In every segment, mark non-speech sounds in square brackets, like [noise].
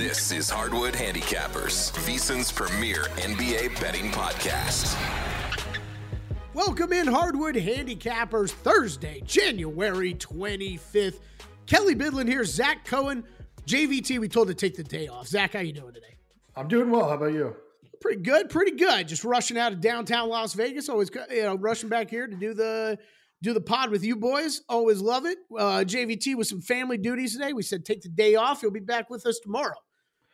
This is Hardwood Handicappers, VSIN's premier NBA betting podcast. Welcome in, Hardwood Handicappers, Thursday, January 25th. Kelley Bydlon here, Zach Cohen, JVT. We told to take the day off. Zach, how you doing today? I'm doing well. How about you? Pretty good, pretty good. Just rushing out of downtown Las Vegas. Always, you know, rushing back here to do the do the pod with you boys. Always love it. Uh, JVT with some family duties today. We said take the day off. He'll be back with us tomorrow.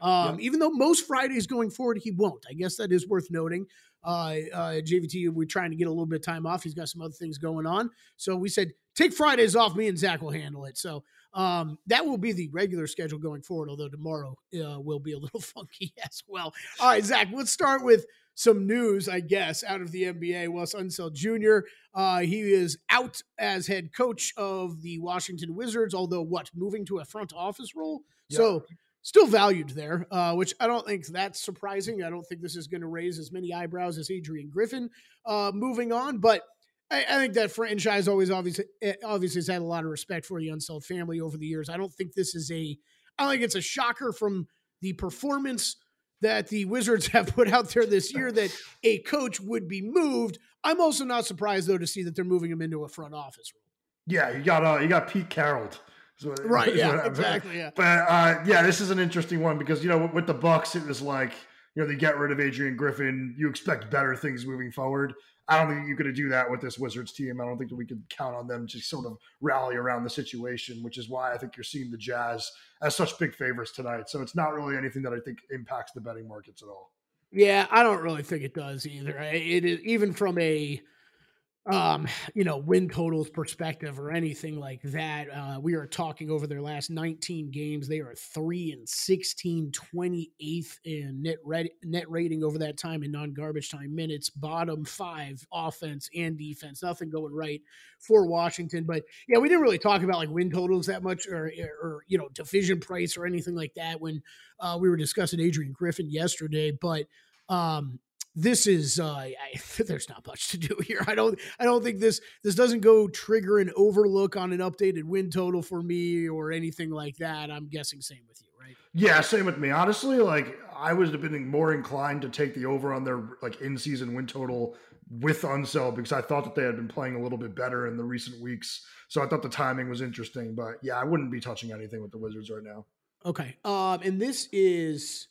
Um, Even though most Fridays going forward he won't. I guess that is worth noting. Uh, uh, JVT, we're trying to get a little bit of time off. He's got some other things going on. So we said, take Fridays off. Me and Zach will handle it. So um, that will be the regular schedule going forward, although tomorrow uh, will be a [laughs] little funky as well. All right, Zach, let's start with some news, I guess, out of the NBA. Wes Unseld Jr., uh, he is out as head coach of the Washington Wizards, although what, moving to a front office role? Yeah. So still valued there, uh, which I don't think that's surprising. I don't think this is going to raise as many eyebrows as Adrian Griffin uh, moving on, but I, think that franchise always obviously eh, obviously has had a lot of respect for the Unseld family over the years. I don't think this is a I don't think it's a shocker from the performance that the Wizards [laughs] have put out there this year that a coach would be moved. I'm also not surprised though to see that they're moving him into a front office role. Yeah, you got uh, you got Pete Carroll. What, [laughs] right. Yeah. Exactly. Yeah. But uh, yeah, this is an interesting one because you know with the Bucks, it was like you know they get rid of Adrian Griffin. You expect better things moving forward. I don't think you're going to do that with this Wizards team. I don't think that we can count on them to sort of rally around the situation, which is why I think you're seeing the Jazz as such big favorites tonight. So it's not really anything that I think impacts the betting markets at all. Yeah, I don't really think it does either. It is even from a um, you know, win totals perspective or anything like that. Uh, we are talking over their last 19 games. They are 3 and 16, 28th in net, red, net rating over that time in non garbage time minutes, bottom five offense and defense. Nothing going right for Washington. But yeah, we didn't really talk about like win totals that much or, or you know, division price or anything like that when uh, we were discussing Adrian Griffin yesterday. But, um, this is uh, I, [laughs] there's not much to do here. I don't I don't think this this doesn't go trigger an overlook on an updated win total for me or anything like that. I'm guessing same with you, right? Yeah, same with me. Honestly, like I was been more inclined to take the over on their like in season win total with Unseld because I thought that they had been playing a little bit better in the recent weeks. So I thought the timing was interesting, but yeah, I wouldn't be touching anything with the Wizards right now. Okay. Um, and this is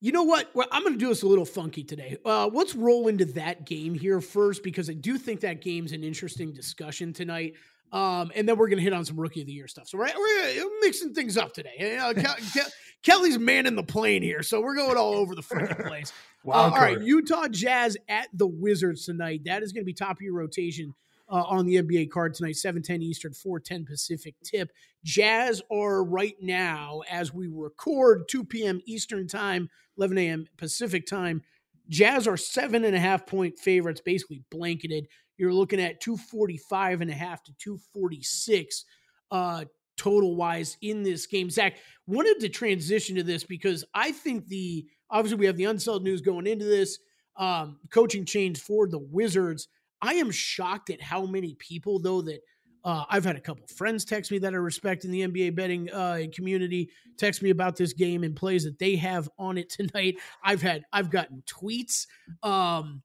you know what? Well, I'm going to do this a little funky today. Uh, let's roll into that game here first because I do think that game's an interesting discussion tonight. Um, and then we're going to hit on some rookie of the year stuff. So we're, we're mixing things up today. Uh, Ke- [laughs] Ke- Kelley's man in the plane here, so we're going all over the freaking place. [laughs] uh, all right, Utah Jazz at the Wizards tonight. That is going to be top of your rotation uh, on the NBA card tonight, 7:10 Eastern, 4:10 Pacific tip. Jazz are right now, as we record, 2 p.m. Eastern time, 11 a.m. Pacific time. Jazz are seven and a half point favorites, basically blanketed. You're looking at 245 and a half to 246 uh, total wise in this game. Zach wanted to transition to this because I think the obviously we have the Unseld news going into this um, coaching change for the Wizards. I am shocked at how many people though that uh, I've had a couple friends text me that I respect in the NBA betting uh, community text me about this game and plays that they have on it [laughs] tonight. I've had I've gotten tweets. Um,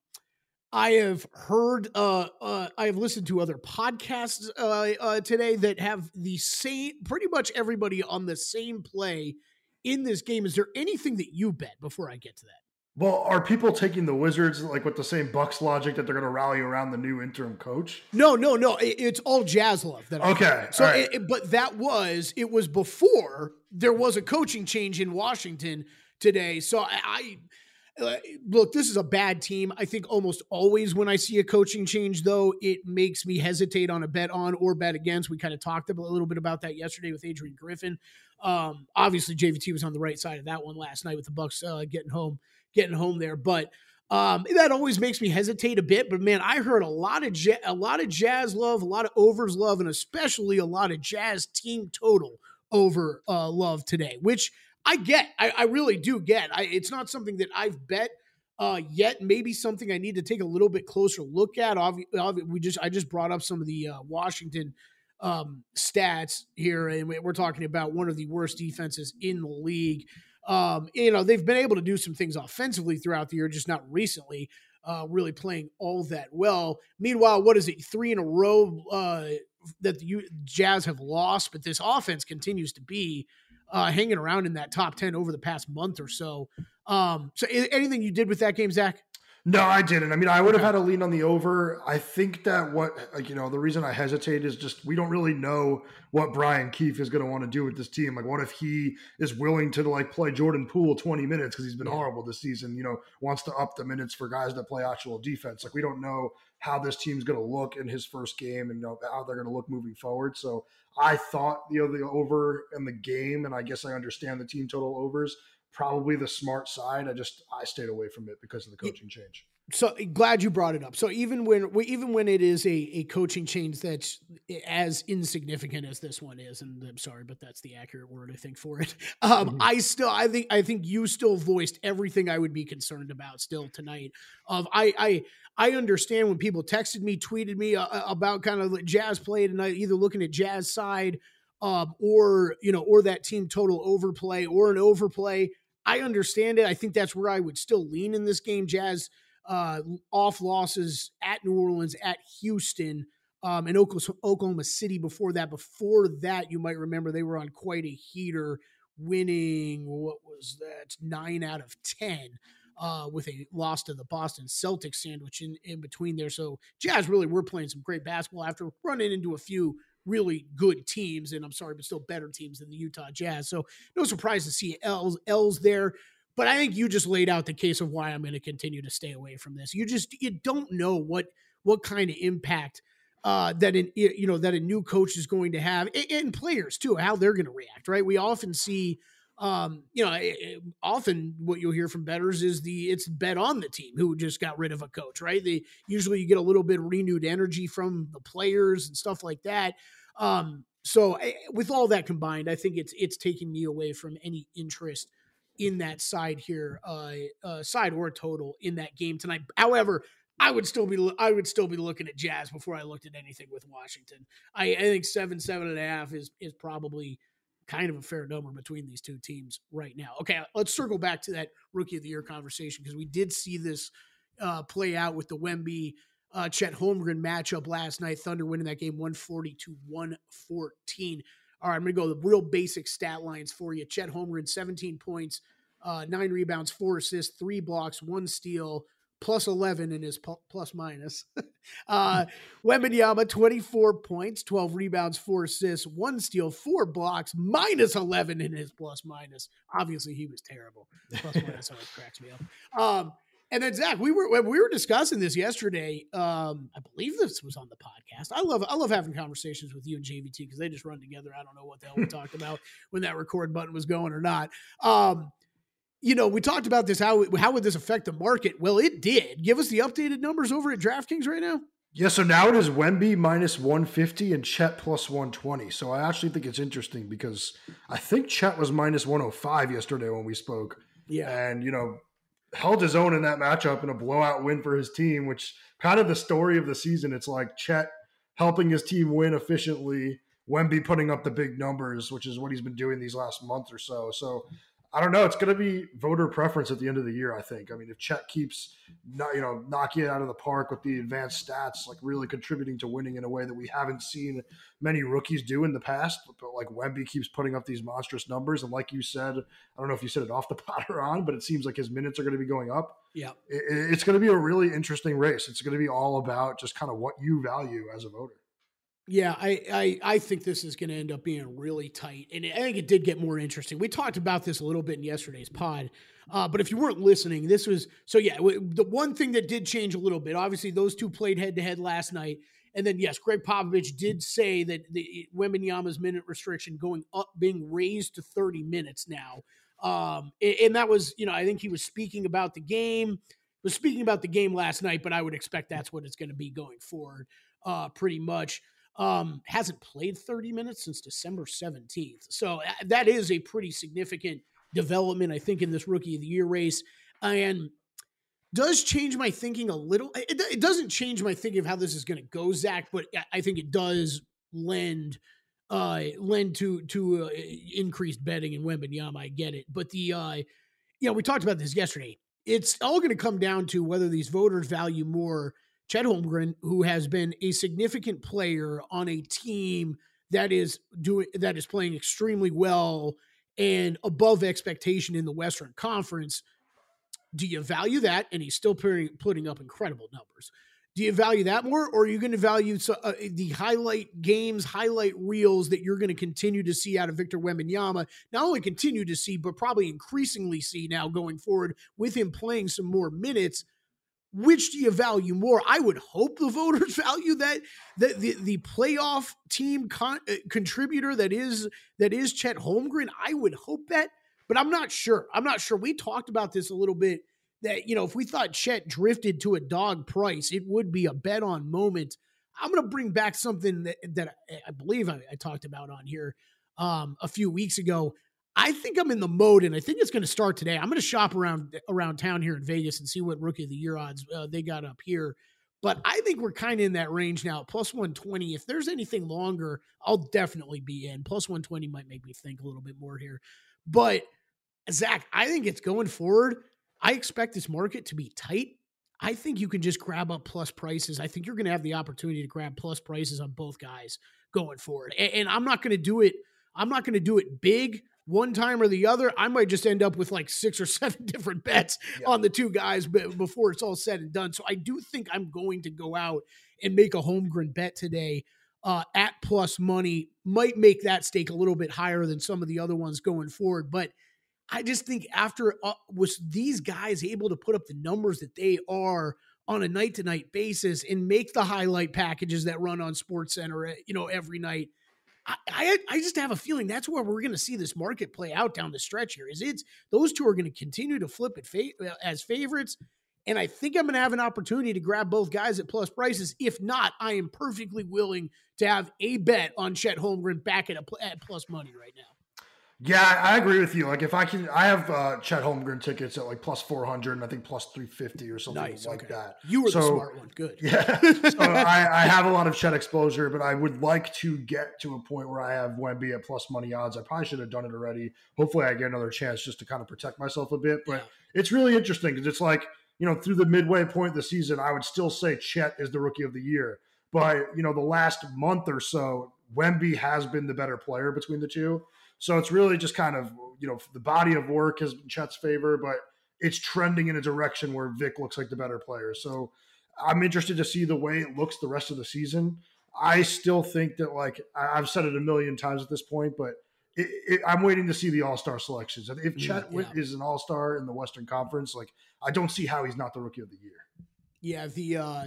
I have heard, uh, uh, I have listened to other podcasts uh, uh, today that have the same, pretty much everybody on the same play in this game. Is there anything that you bet before I get to that? Well, are people taking the Wizards like with the same Bucks logic that they're going to rally around the new interim coach? No, no, no. It, it's all jazz love. That I okay. So, right. it, but that was it was before there was a coaching change in Washington today. So I, I uh, look, this is a bad team. I think almost always when I see a coaching change, though, it makes me hesitate on a bet on or bet against. We kind of talked a little bit about that yesterday with Adrian Griffin. Um, obviously, JVT was on the right side of that one last night with the Bucks uh, getting home, getting home there. But um, that always makes me hesitate a bit. But man, I heard a lot of ja- a lot of Jazz love, a lot of overs love, and especially a lot of Jazz team total over uh, love today, which I get. I, I really do get. I, it's not something that I've bet uh, yet. Maybe something I need to take a little bit closer look at. Obvi- obvi- we just I just brought up some of the uh, Washington um, stats here, and we're talking about one of the worst defenses in the league. Um, you know, they've been able to do some things offensively throughout the year, just not recently. Uh, really playing all that well. Meanwhile, what is it? Three in a row uh, that the Jazz have lost, but this offense continues to be uh, hanging around in that top 10 over the past month or so. Um, so anything you did with that game, Zach? No, I didn't. I mean, I would have had a lean on the over. I think that what, like, you know, the reason I hesitate is just we don't really know what Brian Keefe is going to want to do with this team. Like, what if he is willing to, like, play Jordan Poole 20 minutes because he's been yeah. horrible this season, you know, wants to up the minutes for guys that play actual defense. Like, we don't know how this team's going to look in his first game and you know, how they're going to look moving forward. So I thought you know the over in the game, and I guess I understand the team total overs. Probably the smart side. I just I stayed away from it because of the coaching change so glad you brought it up. So even when even when it is a, a coaching change that's as insignificant as this one is, and I'm sorry, but that's the accurate word I think for it. [laughs] Um, mm-hmm. I still I think I think you still voiced everything I would be concerned about still tonight. Of I I I understand when people texted me, tweeted me uh, uh about kind of Jazz play tonight, either looking at Jazz side, um, or you know, or that team total overplay or an overplay. I understand it. I think that's where I would still lean in this game. Jazz uh, off losses at New Orleans, at Houston, um, and Oklahoma City before that. Before that, you might remember they were on quite a heater, winning what was that nine out of ten. Uh, with a loss to the Boston Celtics sandwich in, in between there. So Jazz really were playing some great basketball after running into a few really good teams, and I'm sorry, but still better teams than the Utah Jazz. So no surprise to see L's, L's there. But I think you just laid out the case of why I'm going to continue to stay away from this. You just you don't know what what kind of impact uh, that an you know that a new coach is going to have, and players too, how they're going to react. Right? We often see, um, you know, often what you'll hear from betters is the it's bet on the team who just got rid of a coach. Right? They usually you get a little bit renewed energy from the players and stuff like that. Um, so eh, with all that combined, I think it's it's taking me away from any interest in that side here, uh, uh, side or total in that game tonight. However, I would still be I would still be looking at Jazz before I looked at anything with Washington. I, I think seven seven and a half is is probably kind of a fair number between these two teams right now. Okay, let's circle back to that rookie of the year conversation because we did see this uh, play out with the Wemby uh, Chet Holmgren matchup last night. Thunder winning that game 140 to 114. All right, I'm going to go the real basic stat lines for you. Chet Holmgren, 17 points, uh, nine rebounds, four assists, three blocks, one steal, plus 11 in his plus minus. [laughs] uh, Wembanyama, 24 points, 12 rebounds, four assists, one steal, four blocks, minus 11 in his plus minus. Obviously, he was terrible. Plus minus always cracks me up. Um, and then Zach, we were we were discussing this yesterday. Um, I believe this was on the podcast. I love I love having conversations with you and JVT because they just run together. I don't know what the hell we talked about when that record button was going or not. Um, you know, we talked about this. How how would this affect the market? Well, it did. Give us the updated numbers over at DraftKings right now. Yeah, so now it is Wemby minus 150 and Chet plus 120. So I actually think it's interesting because I think Chet was minus 105 yesterday when we spoke. Yeah. And, you know, held his own in that matchup in a blowout win for his team, which kind of the story of the season. It's like Chet helping his team win efficiently, Wemby putting up the big numbers, which is what he's been doing these last month or so. So I don't know. It's going to be voter preference at the end of the year. I think. I mean, if Chet keeps, not, you know, knocking it out of the park with the advanced stats, like really contributing to winning in a way that we haven't seen many rookies do in the past, but, like Wemby keeps putting up these monstrous numbers, and like you said, I don't know if you said it off the [laughs] pot or on, but it seems like his minutes are going to be going up. Yeah, it, it's going to be a really interesting race. It's going to be all about just kind of what you value as a voter. Yeah, I, I, I think this is going to end up being really tight, and I think it did get more interesting. We talked about this a little bit in yesterday's pod, uh, but if you weren't listening, this was so. Yeah, the one thing that did change a little bit. Obviously, those two played head to head last night, and then yes, Gregg Popovich did say that the Wembanyama's minute restriction going up, being raised to thirty minutes now, um, and, and that was you know I think he was speaking about the game, was speaking about the game last night, but I would expect that's what it's going to be going forward, uh, pretty much um, hasn't played 30 minutes since December 17th. So uh, that is a pretty significant development, I think, in this rookie of the year race. And does change my thinking a little. It, it doesn't change my thinking of how this is going to go, Zach, but I think it does lend uh lend to to uh, increased betting in Wembanyama. I get it, but the uh you know we talked about this yesterday. It's all going to come down to whether these voters value more Chet Holmgren, who has been a significant player on a team that is doing that is playing extremely well and above expectation in the Western Conference. Do you value that? And he's still putting, up incredible numbers. Do you value that more, or are you going to value uh, the highlight games, highlight reels that you're going to continue to see out of Victor Wembanyama? Not only continue to see, but probably increasingly see now going forward with him playing some more minutes which do you value more? I would hope the [laughs] voters value that that the, the playoff team con, uh, contributor that is that is Chet Holmgren. I would hope that, but I'm not sure. I'm not sure. We talked about this a little bit. That you know, if we thought Chet drifted to a dog price, it would be a bet on moment. I'm going to bring back something that that I believe I, I talked about on here um, a few weeks ago. I think I'm in the mode, and I think it's going to start today. I'm going to shop around around town here in Vegas and see what rookie of the year odds uh, they got up here. But I think we're kind of in that range now, plus 120. If there's anything longer, I'll definitely be in. Plus 120 might make me think a little bit more here. But Zach, I think it's going forward. I expect this market to be tight. I think you can just grab up plus prices. I think you're going to have the opportunity to grab plus prices on both guys going forward. And, and I'm not going to do it. I'm not going to do it big one time or the other, I might just end up with like six or [laughs] seven different bets yeah. on the two guys before it's all said and done. So I do think I'm going to go out and make a Holmgren bet today uh, at plus money. Might make that stake a little bit higher than some of the other ones going forward, but I just think after uh, was these guys able to put up the numbers that they are on a night to night basis and make the highlight packages that run on Sports Center, eh, you know, every night I, I, just have a feeling that's where we're going to see this market play out down the stretch here. Is it's those two are going to continue to flip it fa- uh, as favorites, and I think I'm going to have an opportunity to grab both guys at plus prices. If not, I am perfectly willing to have a bet on Chet Holmgren back at a, at plus money right now. Yeah, I agree with you. Like if I can, I have uh, Chet Holmgren tickets at like plus four hundred, and I think plus three fifty or something nice, like okay. that. You were so, the smart one. Good. Yeah. [laughs] so I, I, have a lot of Chet exposure, but I would like to get to a point where I have Wemby at plus money odds. I probably should have done it already. Hopefully, I get another chance just to kind of protect myself a bit. But yeah. it's really interesting because it's like you know through the midway point of the season, I would still say Chet is the rookie of the year. But you know the last month or so, Wemby has been the better player between the two. So it's really just kind of, you know, the body of work has been Chet's favor, but it's trending in a direction where Vic looks like the better player. So I'm interested to see the way it looks the rest of the season. I still think that, like, I've said it a million times at this point, but it, it, I'm waiting to see the All Star selections. If Chet yeah. is an All Star in the Western Conference, like, I don't see how he's not the Rookie of the Year. Yeah, the uh,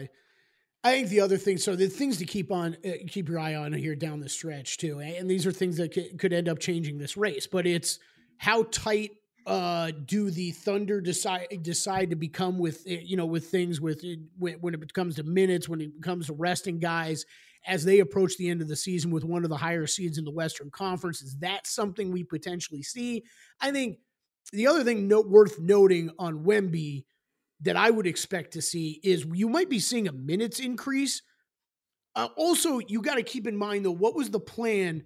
I think the other thing, so the things to keep on, uh, keep your eye on here down the stretch too, and these are things that c- could end up changing this race. But it's how tight uh, do the Thunder decide decide to become with eh, you know with things with eh, when, when it comes to minutes, when it comes to resting guys as they approach the end of the season with one of the higher seeds in the Western Conference? Is that something we potentially see? I think the other thing worth noting on Wemby that I would expect to see is you might be seeing a minutes increase. Uh, also, you got to keep in mind though, what was the plan?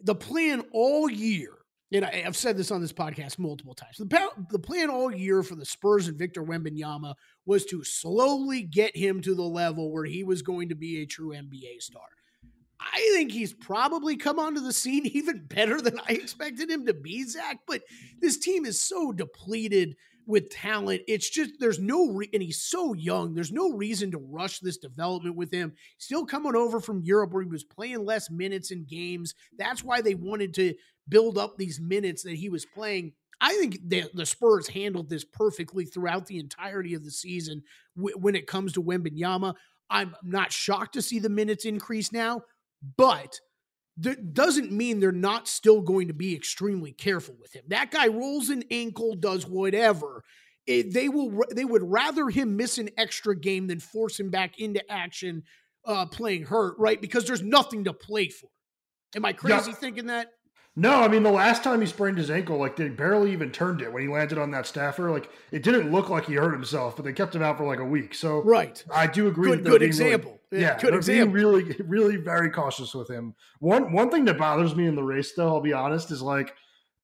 The plan all year and I, have said this on this podcast multiple times. The, the plan all year for the Spurs and Victor Wembanyama was to slowly get him to the level where he was going to be a true NBA star. I think he's probably come onto the scene [laughs] even better than I expected him to be, Zach. But this team is so depleted with talent. It's just there's no re- and he's so young. There's no reason to rush this development with him. Still coming over from Europe where he was playing less minutes in games. That's why they wanted to build up these minutes that he was playing. I think the, the Spurs handled this perfectly throughout the entirety of the season w- when it comes to Wembanyama. I'm not shocked to see the minutes increase now, but that doesn't mean they're not still going to be extremely careful with him. That guy rolls an ankle, does whatever. It, they will. They would rather him miss an extra game than force him back into action, uh, playing hurt, right? Because there's nothing to play for. Am I crazy yeah. thinking that? No, I mean the last time he sprained his ankle, like they barely even turned it when he landed on that staffer. Like it didn't look like he hurt himself, but they kept him out for like a week. So right, I do agree. Good, good example. Really, yeah, good example. Being really, really very cautious with him. One one thing that bothers me in the race, though, I'll be honest, is like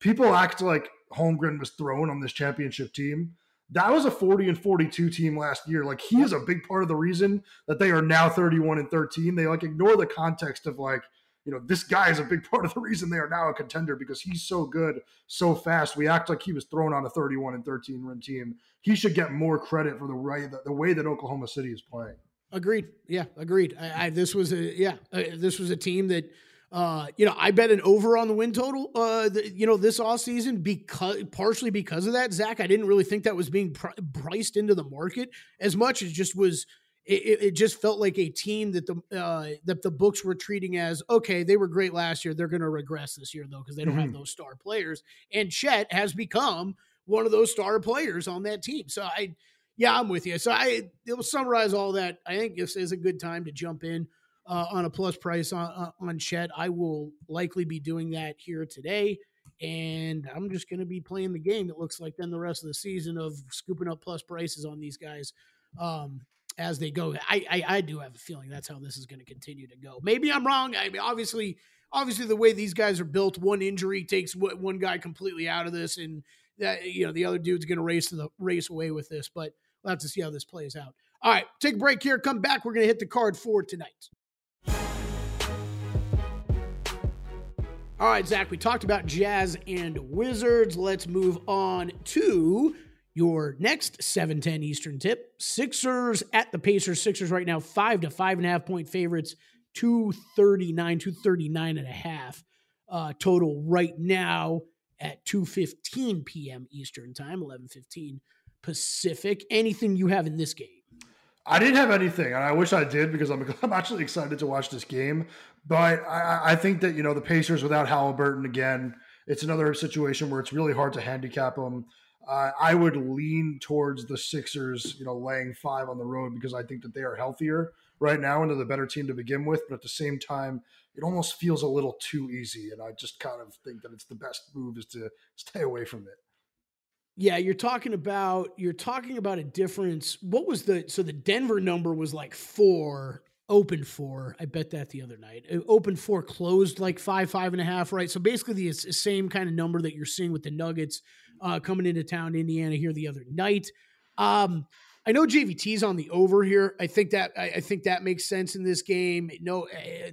people act like Holmgren was thrown on this championship team. That was a 40 and 42 team last year. Like he is a big part of the reason that they are now 31 and 13. They like ignore the context of like you know, this guy is a big [laughs] part of the reason they are now a contender because he's so good, so fast. We act like he was thrown on a 31 and 13 run team. He should get more credit for the right the, way that Oklahoma City is playing. Agreed. Yeah, agreed. I, I this was a yeah, uh, this was a team that uh, you know, I bet an over on the win total, uh, the, you know, this off season because partially because of that, Zach. I didn't really think that was being pr- priced into the market as much. It just was it, it, just felt like a team that the uh, that the books were treating as okay. They were great last year. They're going to regress this year though because they don't mm-hmm. have those star players. And Chet has become one of those star players on that team. So I, yeah, I'm with you. So I it'll summarize all that. I think this is a good time to jump in uh, on a plus price on uh, on Chet. I will likely be doing that here today. And I'm just going to be playing the game. It looks like then the rest of the season of scooping up plus prices on these guys. Um, as they go. I, I, I do have a feeling that's how this is going to continue to go. Maybe I'm wrong. I mean, obviously, obviously the way these guys are built, one injury takes one guy completely out of this, and that you know the other dude's going to race the race away with this. But we'll have to see how this plays out. All right, take a break here. Come back. We're going to hit the card for tonight. All right, Zach, we talked about Jazz and Wizards. Let's move on to your next 710 Eastern tip Sixers at the Pacers. Sixers right now, five to five and a half point favorites, 239, 239 and a half uh, total right now at 2.15 p.m. Eastern time, 11.15 Pacific. Anything you have in this game? I didn't have anything, and I wish I did because I'm, [laughs] I'm actually excited to watch this game. But I, I think that, you know, the Pacers without Halliburton again, it's another situation where it's really hard to handicap them. Uh, I would lean towards the Sixers, you know, laying five on the road because I think that they are healthier right now and they're the better team to begin with. But at the same time, it almost feels a little too easy, and I just kind of think that it's the best move is to stay away from it. Yeah, you're talking about you're talking about a difference. What was the so the Denver number was like four, open four. I bet that the other night. Uh, open four, closed like five, five and a half, right? So basically the same kind of number that you're seeing with the Nuggets uh, coming into town, Indiana, here the other night. Um, I know JVT's on the over here. I think that I, I, think that makes sense in this game. No, eh,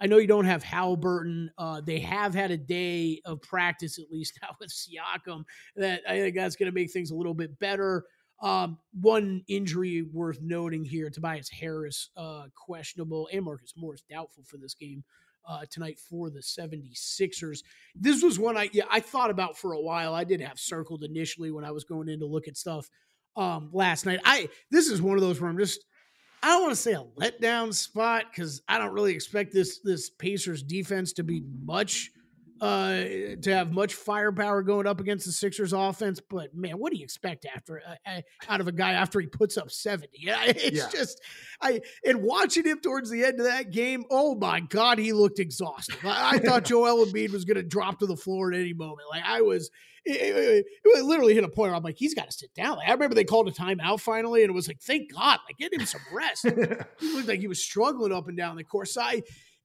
I know you don't have Halliburton. Uh, they have had a day of practice at least [laughs] now with Siakam. That I think that's going to make things a little bit better. Um, one injury worth noting here: Tobias Harris uh, questionable, and Marcus Morris doubtful for this game uh, tonight for the 76ers. This was one I yeah, I thought about for a while. I did have circled initially when I was going in to look at stuff um, last night. I this is one of those where I'm just I don't want to say a letdown spot because I don't really expect this this Pacers defense to be much uh, to have much firepower going up against the Sixers offense. But man, what do you expect after uh, out of a guy after he puts up seventy? [laughs] Yeah, it's yeah. just I and watching him towards the end of that game. Oh my God, he looked exhausted. I, I thought [laughs] Joel Embiid was going to drop to the floor at any moment. Like I was. It, it, it, literally hit a point where I'm like, he's got to sit down. Like, I remember they called a timeout finally, and it was like, thank God, like get him some rest. [laughs] he looked like he was struggling up and down the course. So I,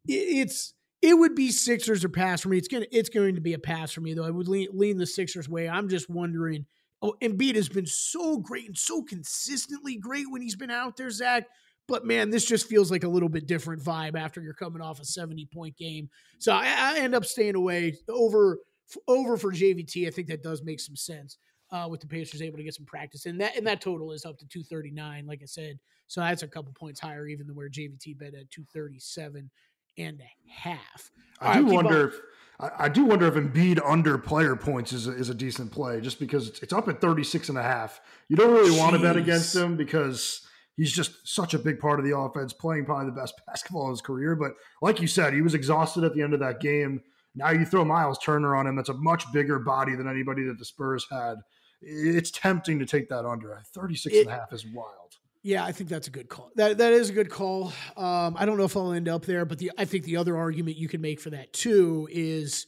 it's it would be Sixers or pass for me. It's gonna it's going to be a pass for me though. I would lean, lean the Sixers way. I'm just wondering. Oh, Embiid has been so great and so consistently great when he's been out there, Zach. But man, this just feels like a little bit different vibe after you're coming off a 70 point game. So I, I end up staying away over over for JVT. I think that does make some sense uh, with the Pacers able to get some practice, and that and that total is up to 239. Like I said, so that's a couple points higher even than where JVT bet at 237 and a half. I do wonder if I, I, do wonder if Embiid under player points is a, is a decent play just because it's, it's up at 36 and a half. You don't really Jeez. want to bet against him because he's just such a big part of the offense, playing probably the best [laughs] basketball of his career. But like you said, he was exhausted at the end of that game. Now you throw Miles Turner on him. That's a much bigger body than anybody that the Spurs had. It's tempting to take that under. 36 it, and a half is wild. Yeah, I think that's a good call. That that is a good call. Um, I don't know if I'll end up there, but the I think the other argument you can make for that too is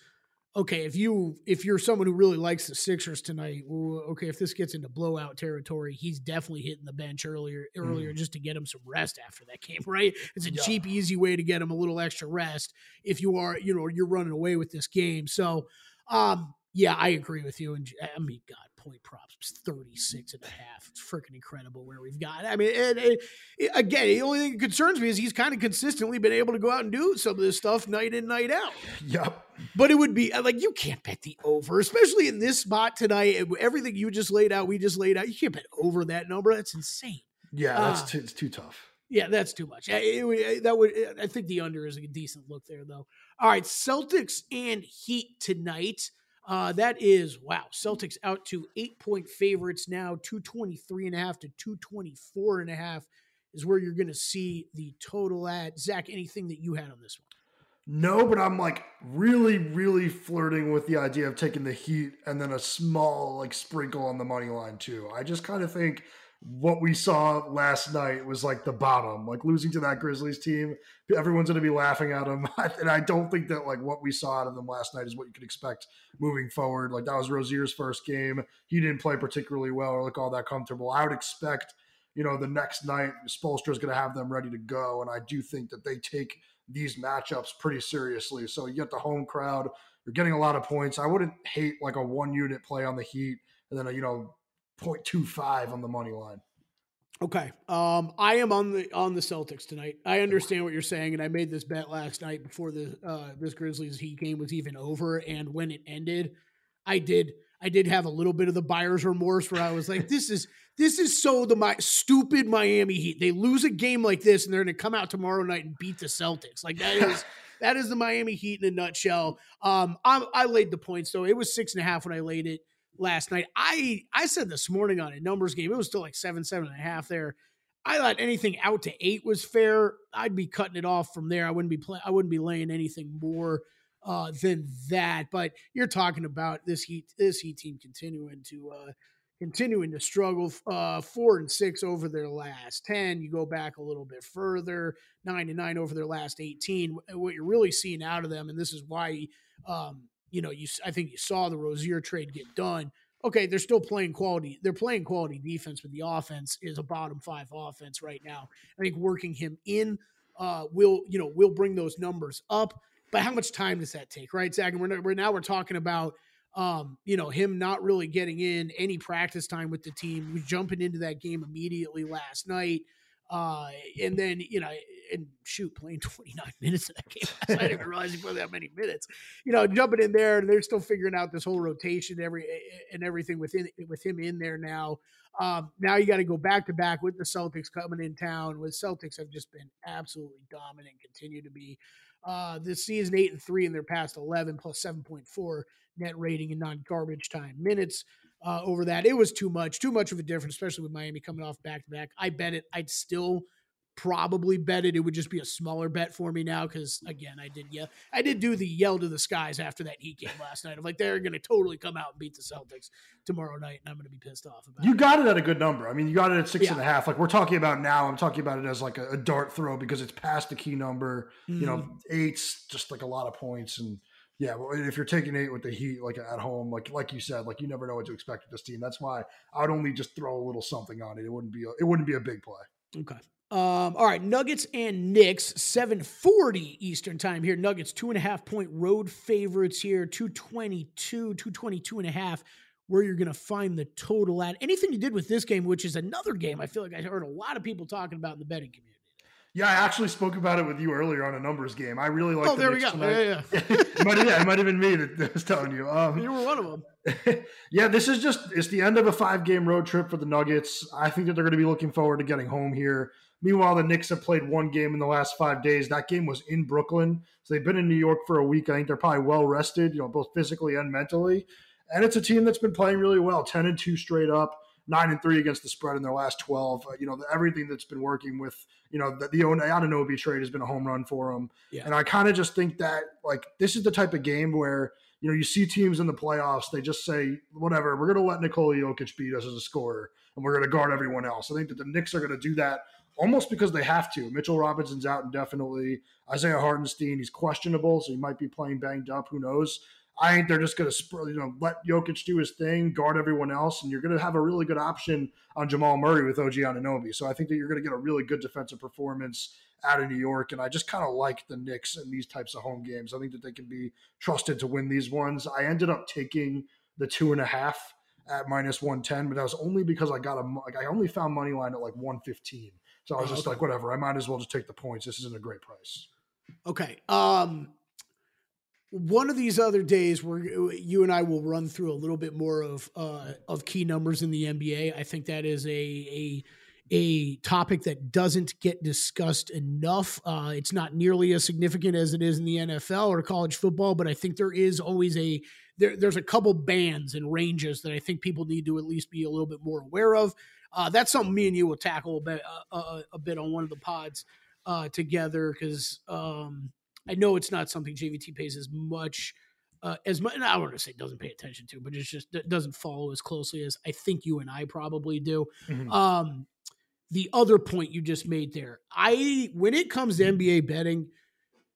okay if you if you're someone who really likes the Sixers tonight. Well, okay, if this gets into blowout territory, he's definitely hitting the bench earlier earlier mm. just to get him some rest after that game. [laughs] Right? It's a yeah. cheap, easy way to get him a little extra rest if you are you know you're running away with this game. So, um, yeah, I agree with you. And I mean, God, point props 36 and a half. It's freaking incredible where we've got. I mean, and, and, eh, again, the only thing that concerns me is he's kind of consistently been able to go out and do some of this stuff night in, night out. Yep. But it would be uh, like, you can't bet the over, especially in this spot tonight. Eh, everything you just laid out, we just laid out. You can't bet over that number. That's insane. Yeah, that's uh, too, it's too tough. Yeah, that's too much. Eh, it, it, that would. I think the under is a decent look there, though. All right, Celtics and Heat tonight. Uh, that is wow. Celtics out to eight point favorites now, 223 and a half to 224 and a half is where you're going to see the total at. Zach, anything that you had on this one? No, but I'm like really, really flirting with the idea of taking the Heat and then a small like sprinkle on the money line too. I just kind of think what we saw last night was like the bottom, like losing to that Grizzlies team. Everyone's going to be laughing at them. [laughs] And I don't think that like what we saw out of them last night is what you could expect moving forward. Like that was Rozier's first game. He didn't play particularly well or look all that comfortable. I would expect, you know, the next night Spoelstra is going to have them ready to go. And I do think that they take these matchups pretty seriously. So you get the home crowd, you're getting a lot of points. I wouldn't hate like a one unit play on the Heat and then, you know, 0.25 on the money line. Okay. Um, I am on the on the Celtics tonight. I understand what you're saying, and I made this bet last night before the uh, this Grizzlies Heat game was even over, and when it ended, I did I did have a little bit of the buyer's remorse where I was like, this is this is so the my stupid Miami Heat. They lose a game like this, and they're going to come out tomorrow night and beat the Celtics. Like that is. [laughs] that is the Miami Heat in a nutshell. Um, I, I laid the points, though; it was six and a half when I laid it last night. I I said this morning on a numbers game, it was still like seven, seven and a half there. I thought anything out to eight was fair. I'd be cutting it off from there. I wouldn't be play, I wouldn't be laying anything more uh, than that. But you're talking about this heat this heat team continuing to uh, continuing to struggle. Uh, four and six over their last ten. You go back a little bit further, nine and nine over their last eighteen. What you're really seeing out of them, and this is why um, you know, you I think you saw the Rozier trade get done. Okay, they're still playing quality. They're playing quality defense, but the offense is a bottom five offense right now. I think working him in uh, will you know will bring those numbers up. But how much time does that take, right, Zach? And we're, we're now we're talking about um, you know him not really getting in any practice time with the team. We jumping into that game immediately last night. Uh, and then, you know, and shoot, playing [laughs] 29 minutes of that game. I didn't even realize he played that many minutes. You know, jumping in there, and they're still figuring out this whole rotation, every and everything within with him in there now. Um, now you got to go back to back with the Celtics coming in town. With Celtics have just been absolutely dominant, continue to be. Uh, this season eight and three in their past 11 plus 7.4 net rating in non garbage time minutes uh, over that. It was too much, too much of a difference, especially with Miami coming off back to back. I bet it. I'd still probably bet it. It would just be a smaller bet for me now because again, I did yeah, I did do the yell to the skies after that Heat game last night. of like they're going to totally come out and beat the Celtics tomorrow night, and I'm going to be pissed off about you it. got it at a good number. I mean, you got it at six Yeah. and a half. Like we're talking about now, I'm talking about it as like a, a dart throw because it's past the key number. You know, Mm-hmm. eight's just like a lot of points, and yeah, well, if you're taking eight with the Heat, like at home, like like you said, like you never know what to expect with this team. That's why I would only just throw a little something on it. It wouldn't be a, it wouldn't be a big play. Okay. Um, all right, Nuggets and Knicks, 740 Eastern time here. Nuggets, two and a half point road favorites here, 222, 222 and a half, where you're going to find the total at. Anything you did with this game, which is another game I feel like I heard a lot of people talking about in the betting community. Yeah, I actually spoke about it with you earlier on a numbers game. I really like. Oh, the there we Knicks go. tonight. Yeah, yeah. [laughs] it might have, yeah, it might have been me that, that was telling you. Um, You were one of them. [laughs] yeah, this is just it's the end of a five game road trip for the Nuggets. I think that they're going to be looking forward to getting home here. Meanwhile, the Knicks have played one game in the last five days. That game was in Brooklyn, so they've been in New York for a week. I think they're probably well rested, you know, both physically and mentally. And it's a team that's been playing really well, ten and two straight up, nine and three against the spread in their last twelve. Uh, you know, the, everything that's been working with, you know, the, the Anunoby trade has been a home run for them. Yeah. And I kind of just think that like this is the type of game where you know, you see teams in the playoffs, they just say, whatever, we're going to let Nikola Jokic beat us as a scorer, and we're going to guard everyone else. I think that the Knicks are going to do that almost because they have to. Mitchell Robinson's out indefinitely. Isaiah Hartenstein, he's questionable, so he might be playing banged up. Who knows? I think they're just going to, you know, let Jokic do his thing, guard everyone else, and you're going to have a really good option on Jamal Murray with OG Anunoby. So I think that you're going to get a really good defensive performance out of New York, and I just kind of like the Knicks in these types of home games. I think that they can be trusted to win these ones. I ended up taking the two and a half at minus one ten, but that was only because I got a like I only found money line at like one fifteen. So I was Oh, just okay. like, whatever, I might as well just take the points. This isn't a great price. Okay. Um, one of these other days, where you and I will run through a little bit more of uh, of key numbers in the NBA. I think that is a a a topic that doesn't get discussed enough. Uh, it's not nearly as significant as it is in the NFL or college football, but I think there is always a there, there's a couple bands and ranges that I think people need to at least be a little bit more aware of. Uh, that's something me and you will tackle a bit, uh, a, a bit on one of the pods uh, together because um, I know it's not something JVT pays as much uh, as much. I don't want to say doesn't pay attention to, but it's just it doesn't follow as closely as I think you and I probably do. Mhm. Um, the other point you just made there, I when it comes to NBA betting,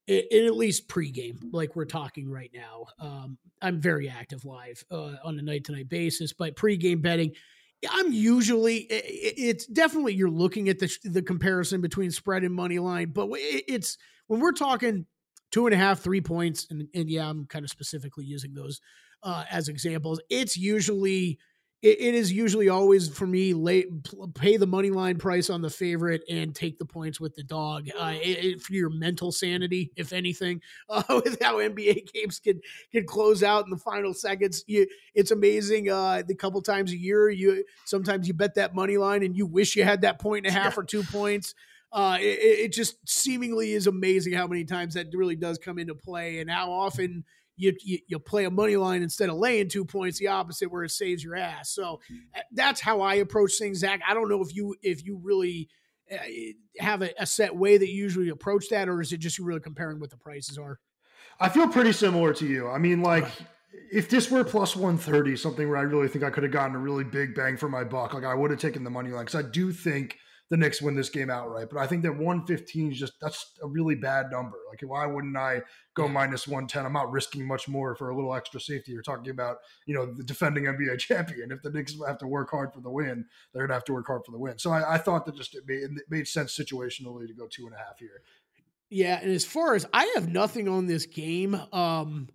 i- in at least pregame, like we're talking right now, um, I'm very active live uh, on a night to night basis. But pregame betting, I'm usually it's definitely you're looking at the the comparison between spread and money line, but it's when we're talking two and a half, three points, and, and yeah, I'm kind of specifically using those uh, as examples. It's usually it, it is usually always for me late pay the money line price on the favorite and take the points with the dog. Uh, it, it- for your mental sanity if anything [laughs] uh, with how nba games can can close out in the final seconds you, it's amazing uh, the couple times a year you sometimes you bet that money line and you wish you had that point and a half or two points uh, it, it just seemingly is amazing how many times that really does come into play and how often you, you you play a money line instead of laying two points, the opposite where it saves your ass. So uh, that's how I approach things, Zach. I don't know if you if you really uh, have a, a set way that you usually approach that, or is it just you really comparing what the prices are? I feel pretty similar to you. I mean, like if this were plus 130, something where I really think I could have gotten a really big bang for my buck, like I would have taken the money line because I do think the Knicks win this game outright. But I think that 115 is just that's a really bad number. Like why wouldn't I go minus 110? I'm not risking much more for a little extra safety. You're talking about, you know, the defending NBA [laughs] champion. If the Knicks have to work hard for the win, they're gonna have to work hard for the win. So I, I thought that just it made, it made sense situationally to go two and a half here. Yeah, and as far as I have nothing on this game, um,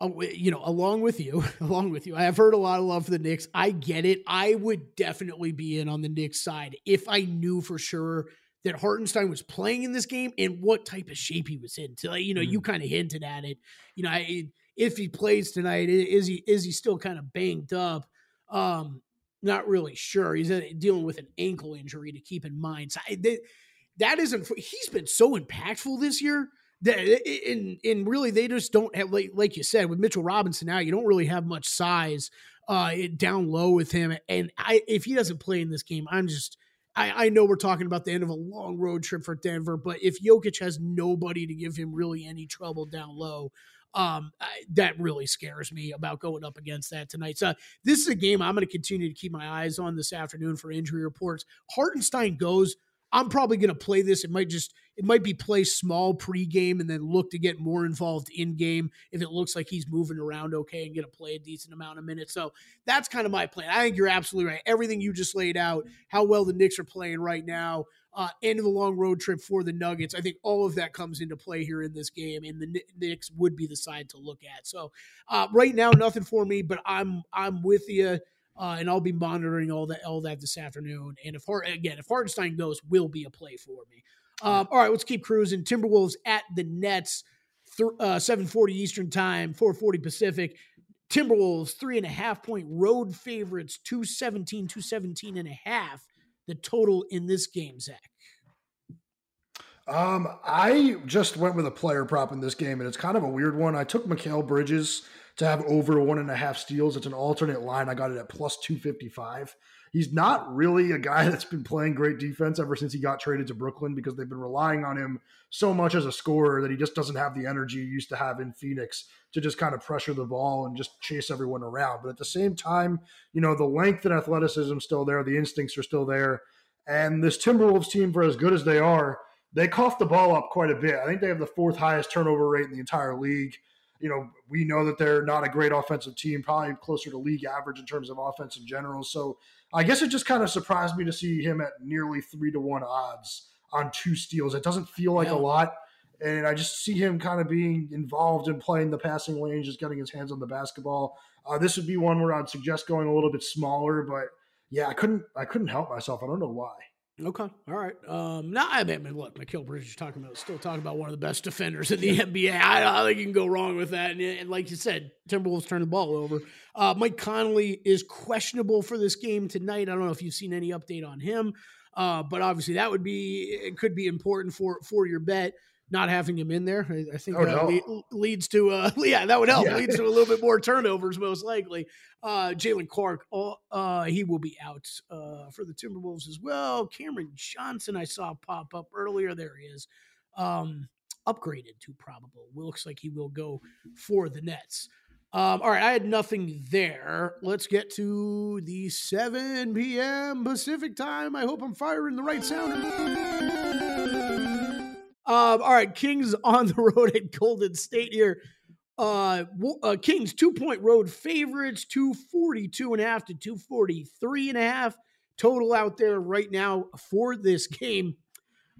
you know, along with you, [laughs] along with you, I have heard a lot of love for the Knicks. I get it. I would definitely be in on the Knicks side if I knew for sure that Hartenstein was playing in this game and what type of shape he was in. So, you know, you kind of hinted at it. You know, I, if he plays tonight, is he is he still kind of banged up? Um, not really sure. He's uh, dealing with an ankle injury to keep in mind. So I, that, that isn't. He's been so impactful this year in in really they just don't have like like you said with Mitchell Robinson now. You don't really have much size uh down low with him. And I if he doesn't play in this game, I'm just I, I know we're talking about the end of a long road trip for Denver, but if Jokic has nobody to give him really any trouble down low, um, I, that really scares me about going up against that tonight. So this is a game I'm going to continue to keep my eyes on this afternoon for injury reports. Hartenstein goes. I'm probably going to play this. It might just it might be play small pregame and then look to get more involved in game if it looks like he's moving around okay and to play a decent amount of minutes. So that's kind of my plan. I think you're absolutely right. Everything you just laid out, how well the Knicks are playing right now, uh, end of the long road trip for the Nuggets. I think all of that comes into play here in this game, and the Knicks would be the side to look at. So uh, right now, nothing for me, but I'm I'm with you. Uh, and I'll be monitoring all that all that this afternoon. And if again, if Hartenstein goes, will be a play for me. Um, all right, let's keep cruising. Timberwolves at the Nets, th- uh, 740 Eastern time, 440 Pacific. Timberwolves, three and a half point road favorites, 217, 217 and a half. The total in this game, Zach. Um, I just went with a player prop in this game, and it's kind of a weird one. I took Mikal Bridges to have over one and a half steals. It's an alternate line. I got it at plus 255 he's not really a guy [laughs] that's been playing great defense ever since he got traded to Brooklyn because they've been relying on him so much as a scorer that he just doesn't have the energy he used to have in Phoenix to just kind of pressure the ball and just chase everyone around. But at the same time, you know, the length and athleticism still there, the instincts are still there. And this Timberwolves team, for as good as they are, they cough the ball up quite a bit. I think they have the fourth highest turnover rate in the entire league. You know, we know that they're not a great offensive team, probably closer to league average in terms of offense in general. So I guess it just kind of surprised me to see him at nearly three to one odds on two steals. It doesn't feel like yeah. a lot. And I just see him kind of being involved in playing the passing lane, just getting his hands on the basketball. Uh, this would be one where I'd suggest going a little bit smaller, but yeah, I couldn't I couldn't help myself. I don't know why. Okay. All right. Um, now, I mean, look, Mikal Bridges is talking about still talking about one of the best defenders in the NBA. I don't think you can go wrong with that. And, and like you said, Timberwolves turn the ball over. Uh, Mike Conley is questionable for this game tonight. I don't know if you've seen any update on him, uh, but obviously that would be it could be important for for your bet not having him in there. I, I think oh, uh, le- leads to uh, [laughs] yeah, that would help. Yeah. Leads to a little bit more turnovers, most likely. Uh, Jaylen Clark, uh, he will be out uh, for the Timberwolves as well. Cameron Johnson, I saw pop up earlier. There he is, um, upgraded to probable. Looks like he will go for the Nets. Um, all right, I had nothing there. Let's get to the 7 p.m. Pacific time. I hope I'm firing the right sound. Um, all right, Kings [laughs] on the road at Golden State here. Uh, uh, Kings two point road favorites, 242 and a half to 243 and a half total out there right now for this game.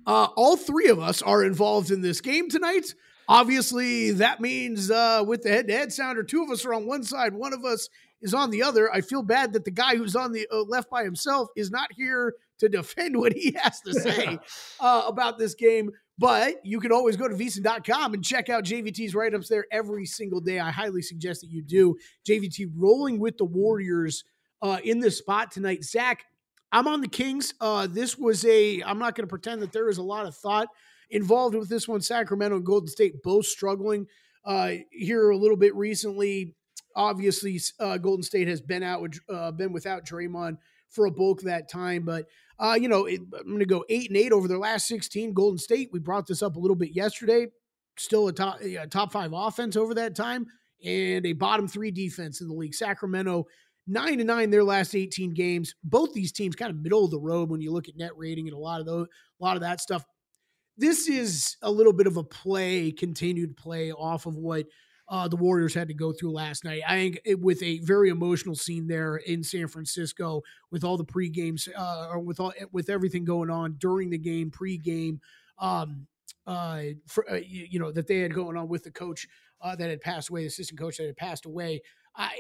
Uh, all three of us are involved in this game tonight. Obviously, that means uh, with the head to head sounder, two of us are on one side, one of us is on the other. I feel bad that the guy who's on the uh, left by himself is not here to defend [laughs] what he has to [laughs] say uh, about this game. But you can always go to VSiN.com and check out JVT's write ups there every single day. I highly suggest that you do. JVT rolling with the Warriors uh, in this spot tonight. Zach, I'm on the Kings. Uh, this was a, I'm not going to pretend that there is a lot of thought involved with this one. Sacramento and Golden State both struggling uh, here a little bit recently. Obviously, uh, Golden State has been out with, uh, been without Draymond for a bulk of that time, but uh, you know, it, I'm going to go eight and eight over their last 16. Golden State, we brought this up a little bit yesterday. Still a top, a top five offense over that time and a bottom three defense in the league. Sacramento, nine to nine their last 18 games. Both these teams kind of middle of the road when you look at net rating and a lot of those, a lot of that stuff. This is a little bit of a play, continued play off of what uh, the Warriors had to go through last night. I think it, with a very emotional scene there in San Francisco, with all the pre-games, uh, or with all with everything going on during the game, pre-game, um, uh, for, uh, you, you, know that they had going on with the coach uh, that had passed away, the assistant coach that had passed away.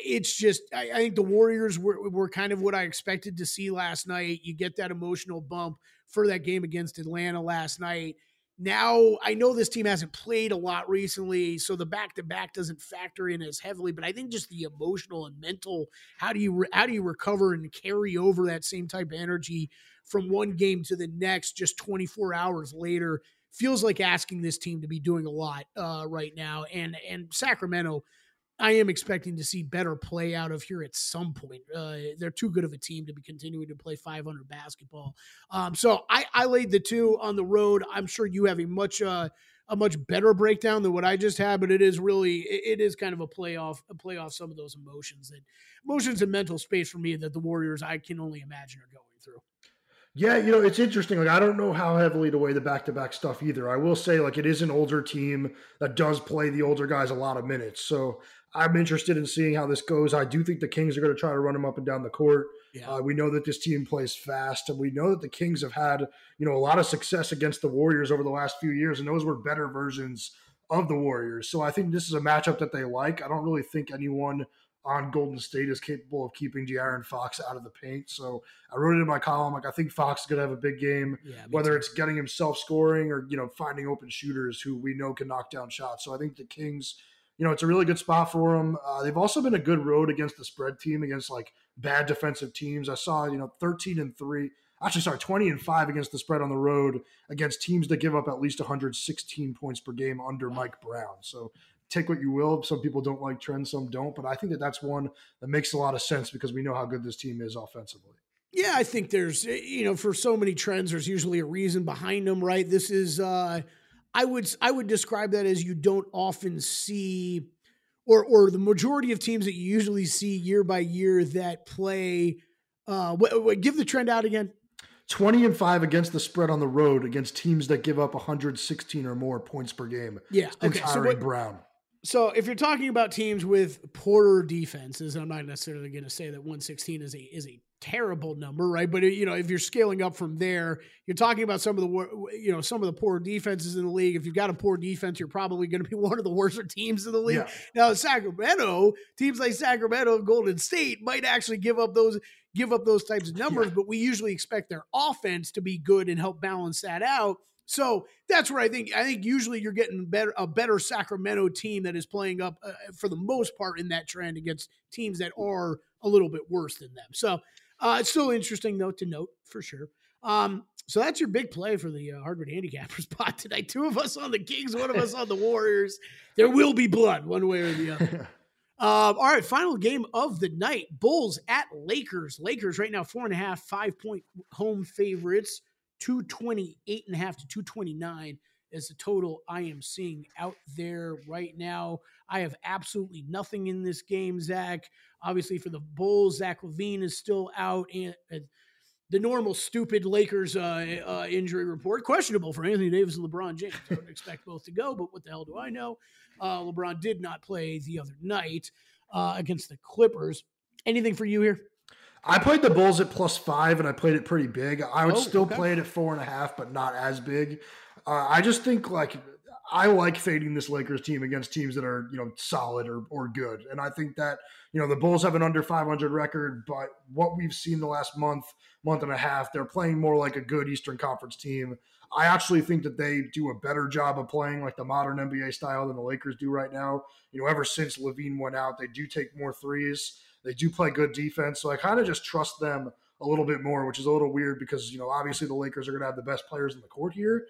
it's just, I, I think the Warriors were, were kind of what I expected to see last night. You get that emotional bump for that game against Atlanta last night now I know this team hasn't played a lot recently, so the back to back doesn't factor in as heavily. But I think just the emotional and mental how do you re- how do you recover and carry over that same type of energy from one game to the next just 24 hours later feels like asking this team to be doing a lot uh, right now. And and Sacramento, I am expecting to see better play out of here at some point. Uh, they're too good of a team to be continuing to play 500 basketball. Um, so I, I laid the two on the road. I'm sure you have a much uh, a much better breakdown than what I just had, but it is really it, is kind of a playoff a playoff some of those emotions that emotions and mental space for me that the Warriors I can only imagine are going through. Yeah, you know, it's interesting. Like, I don't know how heavily to weigh the back to back stuff either. I will say, like, it is an older team that does play the older guys a lot of minutes. So I'm interested in seeing how this goes. I do think the Kings are going to try to run them up and down the court. Yeah. Uh, we know that this team plays fast, and we know that the Kings have had, you know, a lot of success against the Warriors over the last few years, and those were better versions of the Warriors. So I think this is a matchup that they like. I don't really think anyone on Golden State is capable of keeping De'Aaron Fox out of the paint. So I wrote it in my column. Like I think Fox is going to have a big game, yeah, whether too. it's getting himself scoring or you know finding open shooters who we know can knock down shots. So I think the Kings, you know, it's a really good spot for them. Uh, they've also been a good road against the spread team against like bad defensive teams. I saw you know 13 and three. Actually, sorry, 20 and 5 against the spread on the road against teams that give up at least 116 points per game under Mike Brown. So take what you will. Some people don't like trends, some don't. But I think that that's one that makes a lot of sense because we know how good this team is offensively. Yeah, I think there's, eh, you know, for so many trends, there's usually a reason behind them, right? This is, uh, I would, I would describe that as you don't often see, or, or the majority of teams that you usually see year by year that play. Uh, give the trend out again. 20 and 5 against the spread on the road against teams that give up 116 or more points per game. Yeah. Okay. So what, Brown so if you're talking about teams with poorer defenses, I'm not necessarily going to say that 116 is a is a terrible number, right? But you know, if you're scaling up from there, you're talking about some of the you know some of the poor defenses in the league. If you've got a poor defense, you're probably going to be [laughs] one of the worst teams in the league. Yeah. Now, Sacramento teams like Sacramento and Golden State might actually give up those give up those types of numbers, yeah. but we usually expect their offense to be good and help balance that out. So that's where I think I think usually you're getting better a better Sacramento team that is playing up uh, for the most part in that trend against teams that are a little bit worse than them. So uh, it's still interesting though to note for sure. Um, so that's your big play for the uh, Hardwood handicapper [laughs] spot tonight. Two of us on the Kings, one of us on the Warriors. There will be blood one way or the other. [laughs] Um, all right, final game of the night: Bulls at Lakers. Lakers right now four and a half, five point home favorites. 228 and a half to 229 is the total I am seeing out there right now. I have absolutely nothing in this game, Zach. Obviously, for the Bulls, Zach LaVine is still out, and the normal stupid Lakers uh, uh, injury report questionable for Anthony Davis and LeBron James. I don't expect both to go, but what the hell do I know? Uh, LeBron did not play the other night uh, against the Clippers. Anything for you here? I played the Bulls at plus five, and I played it pretty big. I would oh, still okay. play it at four and a half, but not as big. Uh, I just think like I like fading this Lakers team against teams that are you know solid or or good, and I think that you know the Bulls have an under 500 record, but what we've seen the last month, month and a half, they're playing more like a good Eastern Conference team. I actually think that they do a better job of playing like the modern NBA style than the Lakers do right now. You know, ever since LaVine went out, they do take more threes. They do play good defense, so I kind of just trust them a little bit more, which is a little weird because you know obviously the Lakers are going to have the best players in the court here,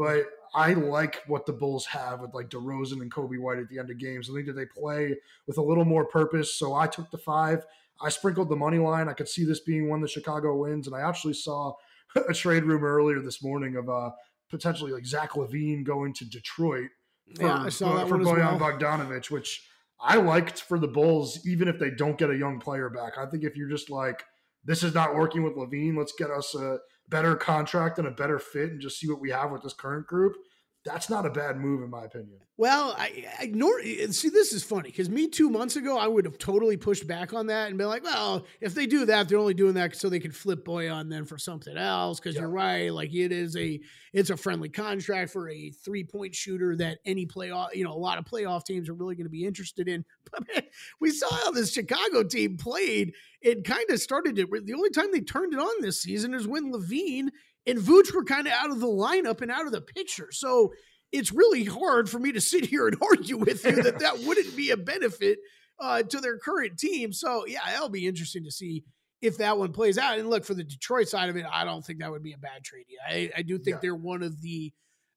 but I like what the Bulls have with like DeRozan and Coby White at the end of games. I think that they play with a little more purpose. So I took the five. I sprinkled the money line. I could see this being one that Chicago wins, and I actually saw [laughs] a trade rumor earlier this morning of uh, potentially like Zach LaVine going to Detroit for, yeah, for, for Bojan well. Bogdanovic, which I liked for the Bulls, even if they don't get a young player back. I think if you're just like, this is not working with LaVine, let's get us a better contract and a better fit and just see what we have with this current group that's not a bad move in my opinion. Well, I, I nor eh, see this is funny because me two months ago I would have totally pushed back on that and been like, well, if they do that, they're only doing that so they can flip Bojan then for something else. Because yeah. you're right, like it is a it's a friendly contract for a three point shooter that any playoff, you know, a lot of playoff teams are really going to be interested in. [laughs] But man, we saw how this Chicago team played. It kind of started to. The only time they turned it on this season is when LaVine and Vooch were kind of out of the lineup and out of the picture. So it's really hard for me to sit here and [laughs] argue with you that that wouldn't be a benefit uh, to their current team. So yeah, that'll be interesting to see if that one plays out. And look for the Detroit side of it, I don't think that would be a bad trade. I, I do think yeah. they're one of the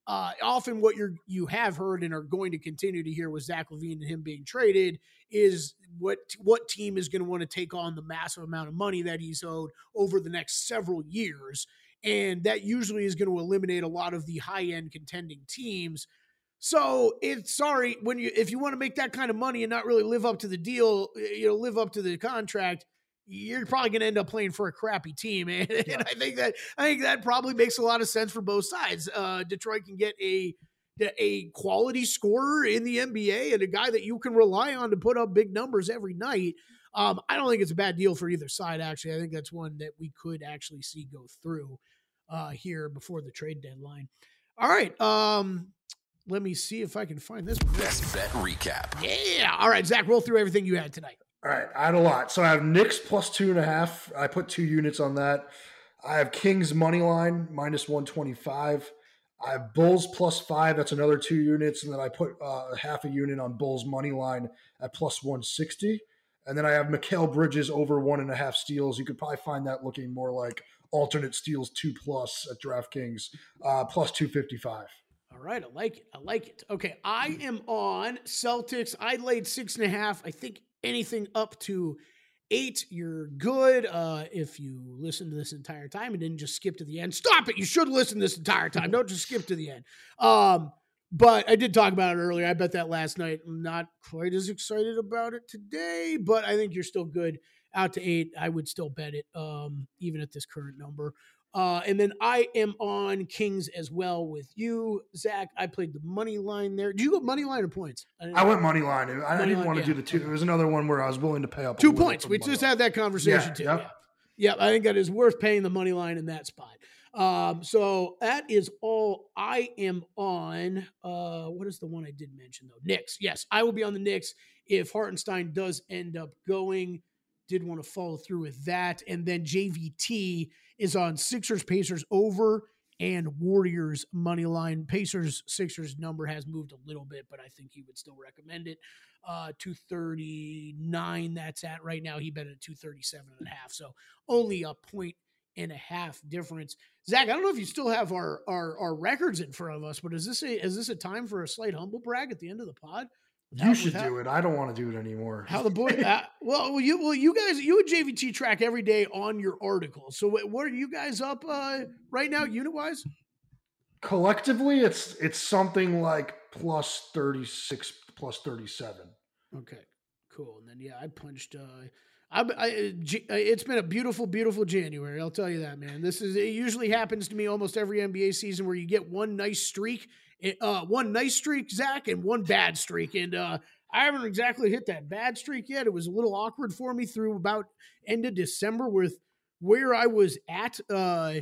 uh, often what you're you have heard and are going to continue to hear with Zach LaVine and him being traded is what what team is going to want to take on the massive amount of money that he's owed over the next several years, and that usually is going to eliminate a lot of the high end contending teams. So it's sorry when you if you want to make that kind of money and not really live up to the deal, you know, live up to the contract you're probably going to end up playing for a crappy team, [laughs] and, yeah. and, I think that I think that probably makes a lot of sense for both sides. Uh, Detroit can get a a quality scorer in the NBA and a guy that you can rely on to put up big numbers every night. Um, I don't think it's a bad deal for either side. Actually, I think that's one that we could actually see go through uh, here before the trade deadline. All right. Um, let me see if I can find this. Best bet recap. Yeah. All right, Zach, roll through everything you had tonight. All right, I had a lot. So I have Knicks plus two and a half. I put two units on that. I have Kings money line minus one twenty five. I have Bulls plus five. That's another two units, and then I put uh, half a unit on Bulls money line at plus one sixty. And then I have Mikal Bridges over one and a half steals. You could probably find that looking more like alternate steals two plus at DraftKings, uh, plus two fifty five. All right, I like it. I like it. Okay, I am on Celtics. I laid six and a half. I think anything up to eight, you're good. Uh, if you listen to this entire time and didn't just skip to the end, stop it. You should listen this entire time. Don't just skip to the end. Um, but I did talk about it earlier. I bet that last night. I'm not quite as excited about it today, but I think you're still good. Out to eight, I would still bet it, um, even at this current number. Uh, and then I am on Kings as well with you, Zach. I played the money line there. Do you go money line or points? I, I went money line. I, money I didn't line, want to yeah. do the two. It was another one where I was willing to pay up two points. We just line. had that conversation yeah, too. Yep. Yeah. yeah, I think that is worth paying the money line in that spot. Um, so that is all I am on. Uh, what is the one I did mention though? Knicks. Yes, I will be on the Knicks if Hartenstein does end up going did want to follow through with that. And then JVT is on Sixers Pacers over and Warriors money line. Pacers Sixers number has moved a little bit, but I think he would still recommend it. Uh, 239 that's at right now. He bet at 237 and a half. So only a point and a half difference. Zach, I don't know if you still have our, our our records in front of us, but is this a is this a time for a slight humble brag at the end of the pod? You should do it. I don't want to do it anymore. How the boy? [laughs] uh, well, you well you guys you and JVT track every day on your article. So what, what are you guys up uh, right now, unit wise? Collectively, it's it's something like plus thirty six, plus thirty seven. Okay, cool. And then yeah, I punched. Uh, I, I, it's been a beautiful, beautiful January. I'll tell you that, man. This is it. Usually happens to me almost every NBA season where you get one nice streak uh, one nice streak, Zach, and one bad streak. And uh, I haven't exactly hit that bad streak yet. It was a little awkward for me through about end of December with where I was at. Uh,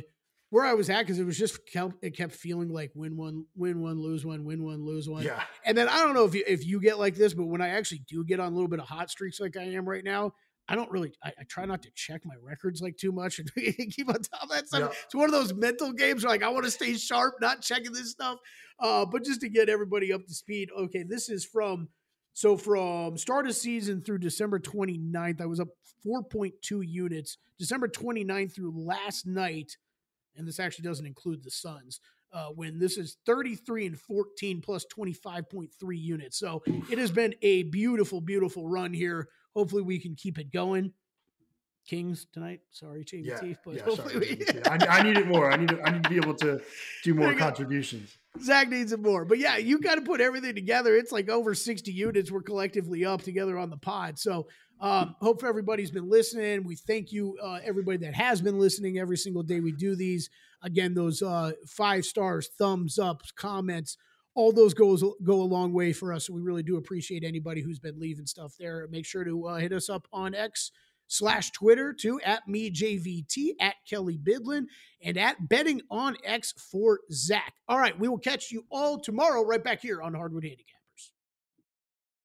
where I was at because it was just kept, it kept feeling like win one, win one, lose one, win one, lose one. Yeah. And then I don't know if you, if you get like this, but when I actually do get on a little bit of hot streaks like I am right now, I don't really. I, I, try not to check my records like too much and [laughs] keep on top of that stuff. Yeah. It's one of those mental games where like I want to stay sharp, not checking this stuff. Uh, but just to get everybody up to speed, okay, this is from so from start of season through December 29th, I was up 4.2 units. December 29th through last night, and this actually doesn't include the Suns. Uh, when this is 33 and 14 plus 25.3 units. So it has been a beautiful, beautiful run here hopefully we can keep it going. Kings tonight. Sorry, JVT, yeah, but yeah, hopefully sorry, we... I, I, need it more. I [laughs] need to, I need to be able to do more contributions. Zach needs it more, but yeah, you got to put everything together. It's like over sixty units we're collectively up together on the pod. So, um, hope everybody's been listening. We thank you, uh, everybody that has been listening every single day we do these. Again, those uh, five stars, thumbs up, comments all those goes go a long way for us. We really do appreciate anybody who's been leaving stuff there. Make sure to uh, hit us up on X slash Twitter too at me JVT at Kelley Bydlon and at betting on X for Zach. All right, we will catch you all tomorrow right back here on Hardwood Handicap.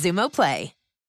Xumo Play.